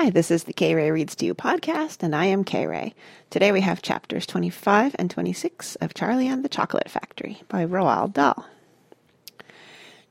Hi, this is the K Ray Reads to You podcast, and I am K Ray. Today we have chapters 25 and 26 of Charlie and the Chocolate Factory by Roald Dahl.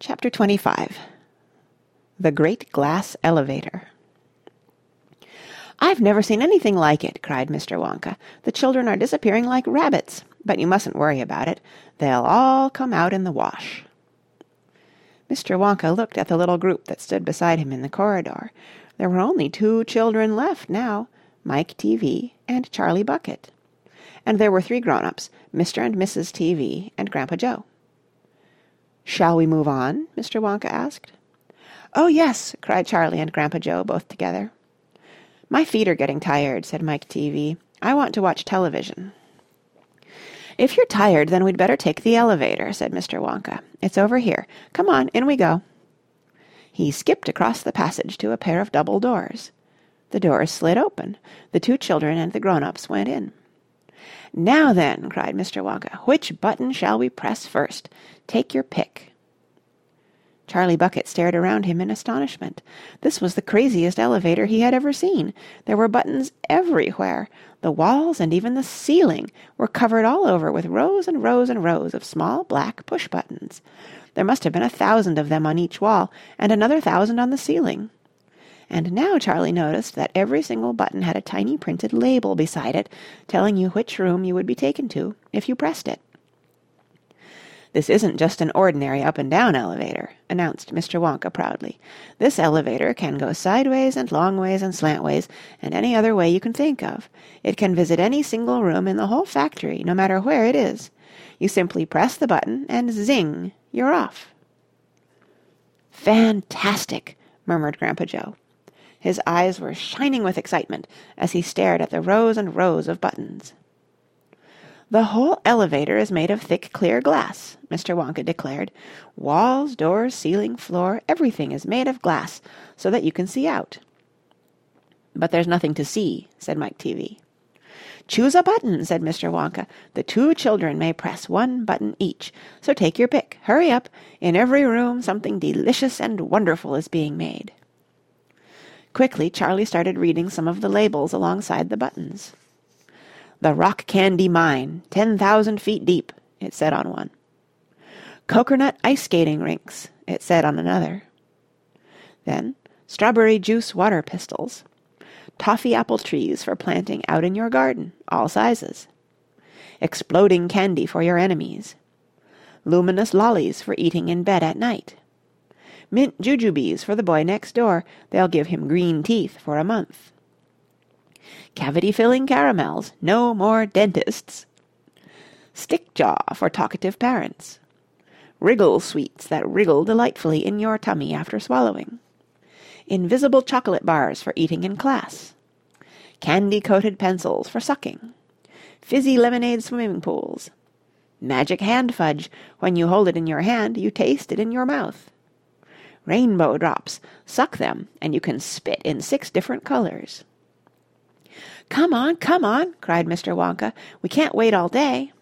Chapter 25 The Great Glass Elevator. I've never seen anything like it, cried Mr. Wonka. The children are disappearing like rabbits, but you mustn't worry about it. They'll all come out in the wash. Mr. Wonka looked at the little group that stood beside him in the corridor. There were only two children left now, Mike Teavee and Charlie Bucket. And there were three grown-ups, Mr. and Mrs. Teavee and Grandpa Joe. "Shall we move on?" Mr. Wonka asked. "Oh, yes!" cried Charlie and Grandpa Joe both together. "My feet are getting tired," said Mike Teavee. "I want to watch television." "If you're tired, then we'd better take the elevator," said Mr. Wonka. "It's over here. Come on, in we go." He skipped across the passage to a pair of double doors. The doors slid open. The two children and the grown-ups went in. "Now then," cried Mr. Wonka, "which button shall we press first? Take your pick." Charlie Bucket stared around him in astonishment. This was the craziest elevator he had ever seen. There were buttons everywhere. The walls and even the ceiling were covered all over with rows and rows and rows of small black push buttons. There must have been a thousand of them on each wall, and another thousand on the ceiling. And now Charlie noticed that every single button had a tiny printed label beside it, telling you which room you would be taken to if you pressed it. "This isn't just an ordinary up and down elevator," announced Mr. Wonka proudly. "This elevator can go sideways and longways and slantways and any other way you can think of. It can visit any single room in the whole factory, no matter where it is. You simply press the button and zing! You're off." "Fantastic!" murmured Grandpa Joe. His eyes were shining with excitement as he stared at the rows and rows of buttons. "The whole elevator is made of thick clear glass," Mr. Wonka declared. "Walls, doors, ceiling, floor, everything is made of glass, so that you can see out." "But there's nothing to see," said Mike Teavee. "Choose a button," said Mr. Wonka. "The two children may press one button each. So take your pick. Hurry up. In every room something delicious and wonderful is being made." Quickly Charlie started reading some of the labels alongside the buttons. "The Rock Candy Mine, ten thousand feet deep," it said on one. "Cokernut Ice Skating Rinks," it said on another. Then Strawberry Juice Water Pistols. Toffee apple trees for planting out in your garden, all sizes. Exploding candy for your enemies. Luminous lollies for eating in bed at night. Mint jujubes for the boy next door, they'll give him green teeth for a month. Cavity-filling caramels, no more dentists. Stick jaw for talkative parents. Wriggle sweets that wriggle delightfully in your tummy after swallowing. Invisible chocolate bars for eating in class, candy-coated pencils for sucking, fizzy lemonade swimming pools, magic hand fudge, when you hold it in your hand you taste it in your mouth, rainbow drops, suck them and you can spit in six different colours. "Come on, come on," cried Mr. Wonka. "We can't wait all day."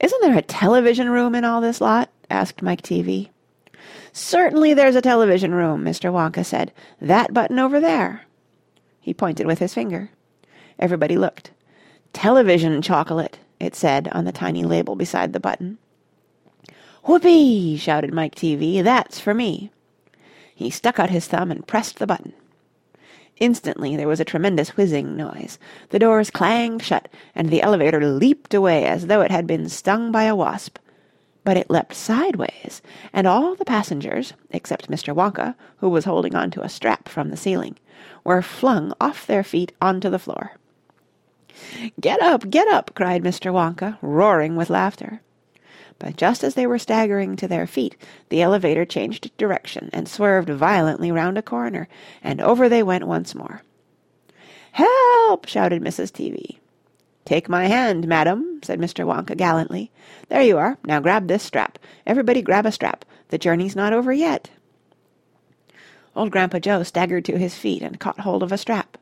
"Isn't there a television room in all this lot?" asked Mike Teavee. "Certainly there's a television room," Mr. Wonka said. "That button over there." He pointed with his finger. Everybody looked. "Television chocolate," it said on the tiny label beside the button. "Whoopee!" shouted Mike Teavee. "That's for me." He stuck out his thumb and pressed the button. Instantly there was a tremendous whizzing noise. The doors clanged shut and the elevator leaped away as though it had been stung by a wasp but it leapt sideways, and all the passengers, except Mr. Wonka, who was holding on to a strap from the ceiling, were flung off their feet on to the floor. "Get up! Get up!" cried Mr. Wonka, roaring with laughter. But just as they were staggering to their feet, the elevator changed direction and swerved violently round a corner, and over they went once more. "Help!" shouted Mrs. Teavee. "Take my hand, madam," said Mr. Wonka gallantly. "There you are. Now grab this strap. Everybody grab a strap. The journey's not over yet." Old Grandpa Joe staggered to his feet and caught hold of a strap.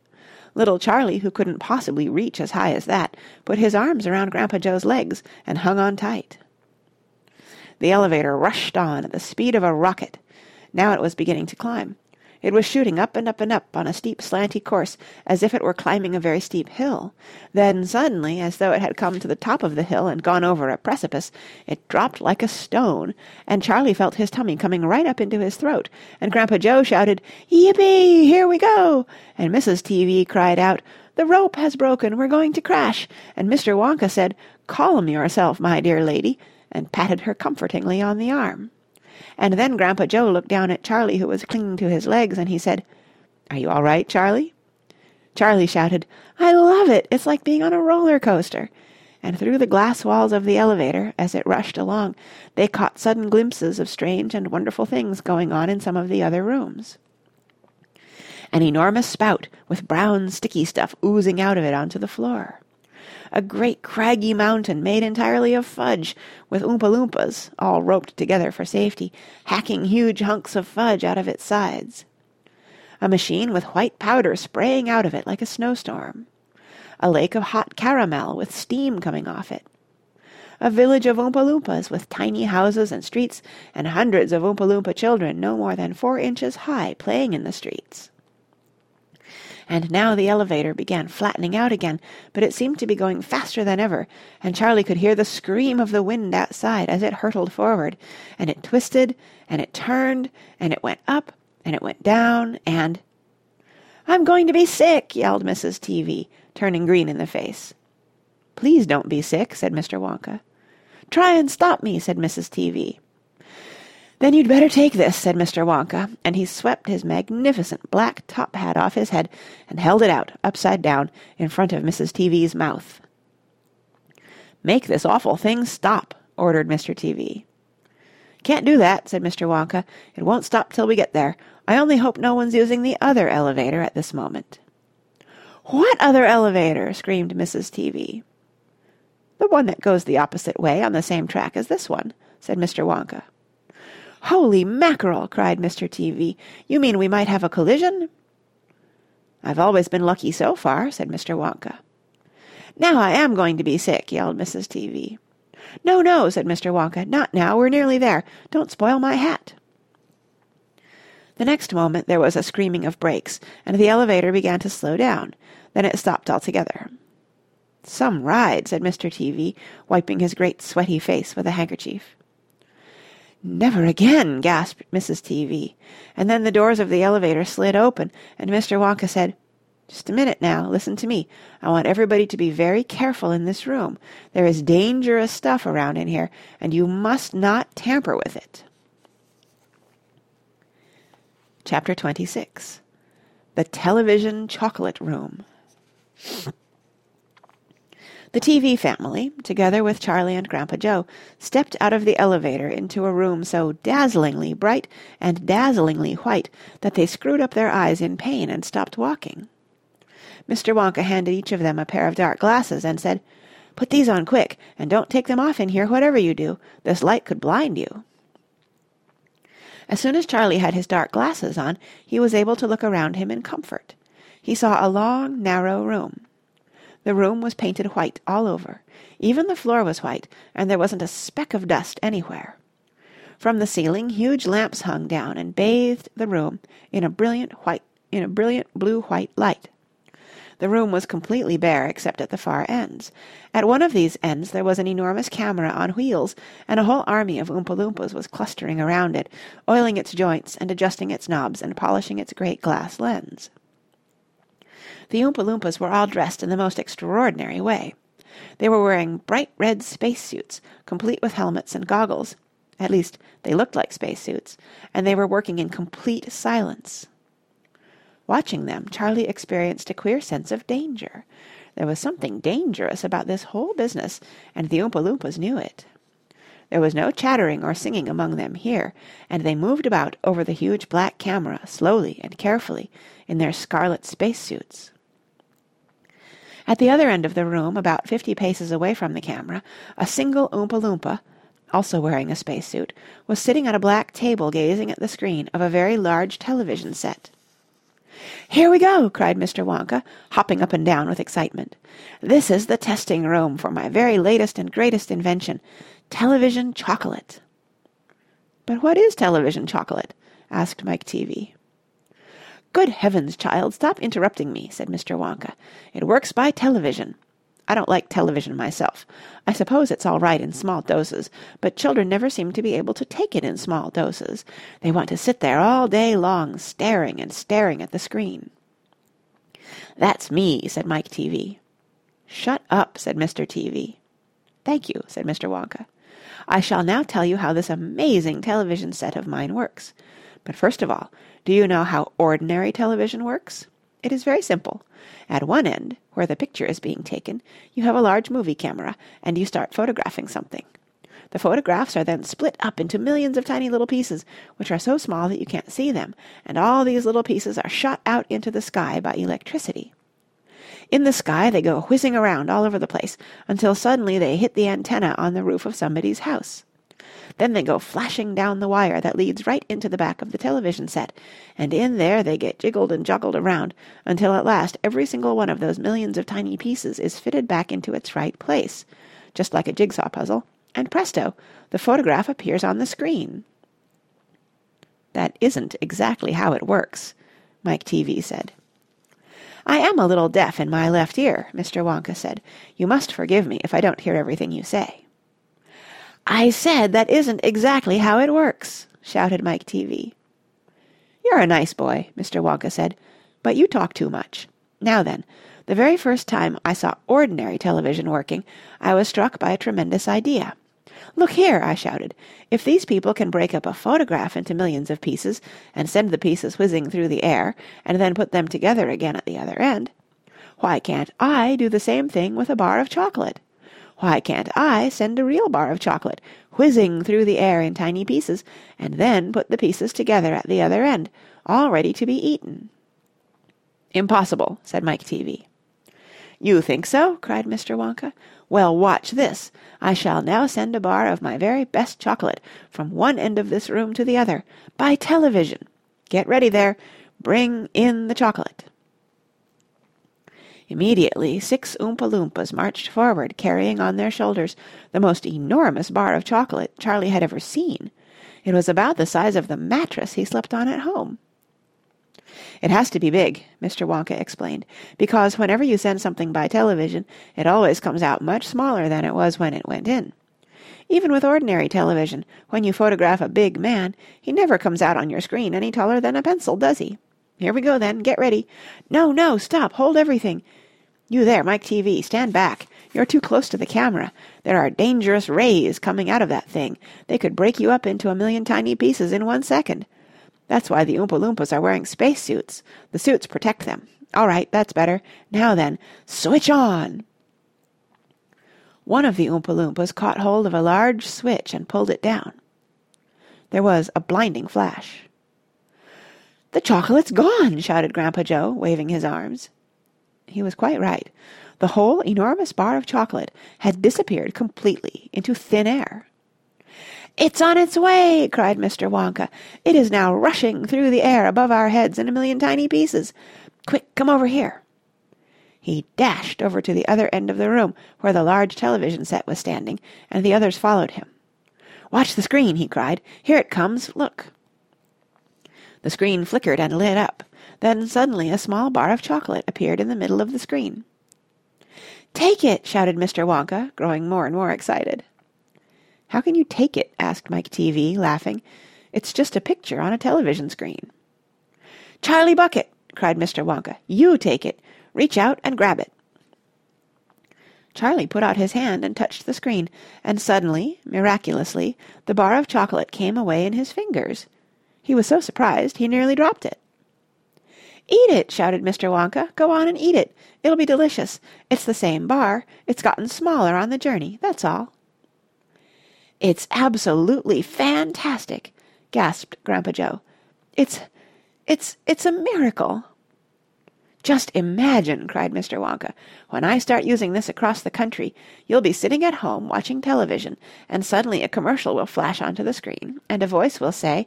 Little Charlie, who couldn't possibly reach as high as that, put his arms around Grandpa Joe's legs and hung on tight. The elevator rushed on at the speed of a rocket. Now it was beginning to climb. It was shooting up and up and up on a steep slanty course as if it were climbing a very steep hill. Then suddenly, as though it had come to the top of the hill and gone over a precipice, it dropped like a stone, and Charlie felt his tummy coming right up into his throat, and Grandpa Joe shouted, Yippee! Here we go! And Mrs. Teavee cried out, The rope has broken, we're going to crash! And Mr. Wonka said, Calm yourself, my dear lady, and patted her comfortingly on the arm. And then Grandpa Joe looked down at Charlie who was clinging to his legs and he said, "Are you all right, Charlie?" Charlie shouted, "I love it! It's like being on a roller coaster!" And through the glass walls of the elevator, as it rushed along, they caught sudden glimpses of strange and wonderful things going on in some of the other rooms. An enormous spout with brown sticky stuff oozing out of it onto the floor a great craggy mountain made entirely of fudge, with Oompa Loompas, all roped together for safety, hacking huge hunks of fudge out of its sides. A machine with white powder spraying out of it like a snowstorm. A lake of hot caramel with steam coming off it. A village of Oompa Loompas with tiny houses and streets and hundreds of Oompa Loompa children no more than four inches high playing in the streets and now the elevator began flattening out again, but it seemed to be going faster than ever, and Charlie could hear the scream of the wind outside as it hurtled forward, and it twisted, and it turned, and it went up, and it went down, and... "I'm going to be sick!" yelled Mrs. Teavee, turning green in the face. "Please don't be sick," said Mr. Wonka. "Try and stop me," said Mrs. Teavee. "Then you'd better take this," said Mr. Wonka, and he swept his magnificent black top hat off his head and held it out, upside down, in front of Mrs. Teavee's mouth. "Make this awful thing stop," ordered Mr. Teavee. "Can't do that," said Mr. Wonka. "It won't stop till we get there. I only hope no one's using the other elevator at this moment." "What other elevator?" screamed Mrs. Teavee. "The one that goes the opposite way on the same track as this one," said Mr. Wonka. "Holy mackerel!" cried Mr. Teavee. "You mean we might have a collision?" "I've always been lucky so far," said Mr. Wonka. "Now I am going to be sick," yelled Mrs. Teavee. "No, no," said Mr. Wonka. "Not now. We're nearly there. Don't spoil my hat." The next moment there was a screaming of brakes, and the elevator began to slow down. Then it stopped altogether. "Some ride," said Mr. Teavee, wiping his great sweaty face with a handkerchief. "Never again!" gasped Mrs. Teavee. And then the doors of the elevator slid open, and Mr. Wonka said, "Just a minute now. Listen to me. I want everybody to be very careful in this room. There is dangerous stuff around in here, and you must not tamper with it." Chapter 26 The Television Chocolate Room the Teavee family, together with Charlie and Grandpa Joe, stepped out of the elevator into a room so dazzlingly bright and dazzlingly white that they screwed up their eyes in pain and stopped walking. Mr. Wonka handed each of them a pair of dark glasses and said, "Put these on quick, and don't take them off in here whatever you do. This light could blind you." As soon as Charlie had his dark glasses on, he was able to look around him in comfort. He saw a long, narrow room. The room was painted white all over. Even the floor was white, and there wasn't a speck of dust anywhere. From the ceiling huge lamps hung down and bathed the room in a brilliant white in a brilliant blue-white light. The room was completely bare except at the far ends. At one of these ends there was an enormous camera on wheels, and a whole army of Oompa Loompas was clustering around it, oiling its joints and adjusting its knobs and polishing its great glass lens. The Oompa Loompas were all dressed in the most extraordinary way. They were wearing bright red space suits, complete with helmets and goggles. At least, they looked like space suits, and they were working in complete silence. Watching them, Charlie experienced a queer sense of danger. There was something dangerous about this whole business, and the Oompa Loompas knew it. There was no chattering or singing among them here, and they moved about over the huge black camera slowly and carefully in their scarlet space suits. At the other end of the room, about fifty paces away from the camera, a single Oompa Loompa, also wearing a spacesuit, was sitting at a black table gazing at the screen of a very large television set. "Here we go!" cried Mr. Wonka, hopping up and down with excitement. "This is the testing room for my very latest and greatest invention, television chocolate." "But what is television chocolate?" asked Mike Teavee. Good heavens, child, stop interrupting me, said Mr. Wonka. It works by television. I don't like television myself. I suppose it's all right in small doses, but children never seem to be able to take it in small doses. They want to sit there all day long, staring and staring at the screen. That's me, said Mike Teavee. Shut up, said Mr. Teavee. Thank you, said Mr. Wonka. I shall now tell you how this amazing television set of mine works. But first of all, do you know how ordinary television works? It is very simple. At one end, where the picture is being taken, you have a large movie camera, and you start photographing something. The photographs are then split up into millions of tiny little pieces, which are so small that you can't see them, and all these little pieces are shot out into the sky by electricity. In the sky they go whizzing around all over the place until suddenly they hit the antenna on the roof of somebody's house. Then they go flashing down the wire that leads right into the back of the television set, and in there they get jiggled and joggled around until at last every single one of those millions of tiny pieces is fitted back into its right place, just like a jigsaw puzzle, and presto, the photograph appears on the screen. That isn't exactly how it works, Mike Teavee said. I am a little deaf in my left ear, Mr. Wonka said. You must forgive me if I don't hear everything you say. I said that isn't exactly how it works, shouted Mike Teavee. You're a nice boy, Mr. Wonka said, but you talk too much. Now then, the very first time I saw ordinary television working, I was struck by a tremendous idea. Look here, I shouted. If these people can break up a photograph into millions of pieces and send the pieces whizzing through the air and then put them together again at the other end, why can't I do the same thing with a bar of chocolate? Why can't I send a real bar of chocolate whizzing through the air in tiny pieces and then put the pieces together at the other end, all ready to be eaten? Impossible, said Mike Teavee. You think so? cried Mr. Wonka. Well, watch this. I shall now send a bar of my very best chocolate from one end of this room to the other, by television. Get ready there. Bring in the chocolate. Immediately six Oompa Loompas marched forward carrying on their shoulders the most enormous bar of chocolate Charlie had ever seen. It was about the size of the mattress he slept on at home. It has to be big, Mr. Wonka explained, because whenever you send something by television, it always comes out much smaller than it was when it went in. Even with ordinary television, when you photograph a big man, he never comes out on your screen any taller than a pencil, does he? Here we go then. Get ready. No, no, stop. Hold everything. You there, Mike Teavee, stand back. You're too close to the camera. There are dangerous rays coming out of that thing. They could break you up into a million tiny pieces in one second. That's why the Oompa Loompas are wearing space suits. The suits protect them. All right, that's better. Now then, switch on! One of the Oompa Loompas caught hold of a large switch and pulled it down. There was a blinding flash. The chocolate's gone, shouted Grandpa Joe, waving his arms. He was quite right. The whole enormous bar of chocolate had disappeared completely into thin air. It's on its way!" cried Mr. Wonka. "It is now rushing through the air above our heads in a million tiny pieces. Quick, come over here." He dashed over to the other end of the room where the large television set was standing, and the others followed him. "Watch the screen!" he cried. "Here it comes! Look!" The screen flickered and lit up. Then suddenly a small bar of chocolate appeared in the middle of the screen. "Take it!" shouted Mr. Wonka, growing more and more excited. How can you take it? asked Mike Teavee, laughing. It's just a picture on a television screen. Charlie Bucket, cried Mr. Wonka. You take it. Reach out and grab it. Charlie put out his hand and touched the screen, and suddenly, miraculously, the bar of chocolate came away in his fingers. He was so surprised he nearly dropped it. Eat it, shouted Mr. Wonka. Go on and eat it. It'll be delicious. It's the same bar. It's gotten smaller on the journey, that's all. It's absolutely fantastic, gasped Grandpa Joe. It's it's it's a miracle. Just imagine, cried Mr. Wonka, when I start using this across the country, you'll be sitting at home watching television, and suddenly a commercial will flash onto the screen, and a voice will say,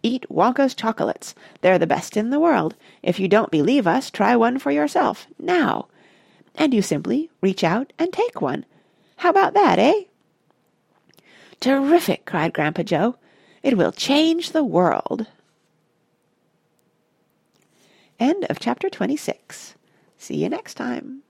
Eat Wonka's chocolates. They're the best in the world. If you don't believe us, try one for yourself, now. And you simply reach out and take one. How about that, eh? Terrific! cried Grandpa Joe. It will change the world. End of chapter 26. See you next time.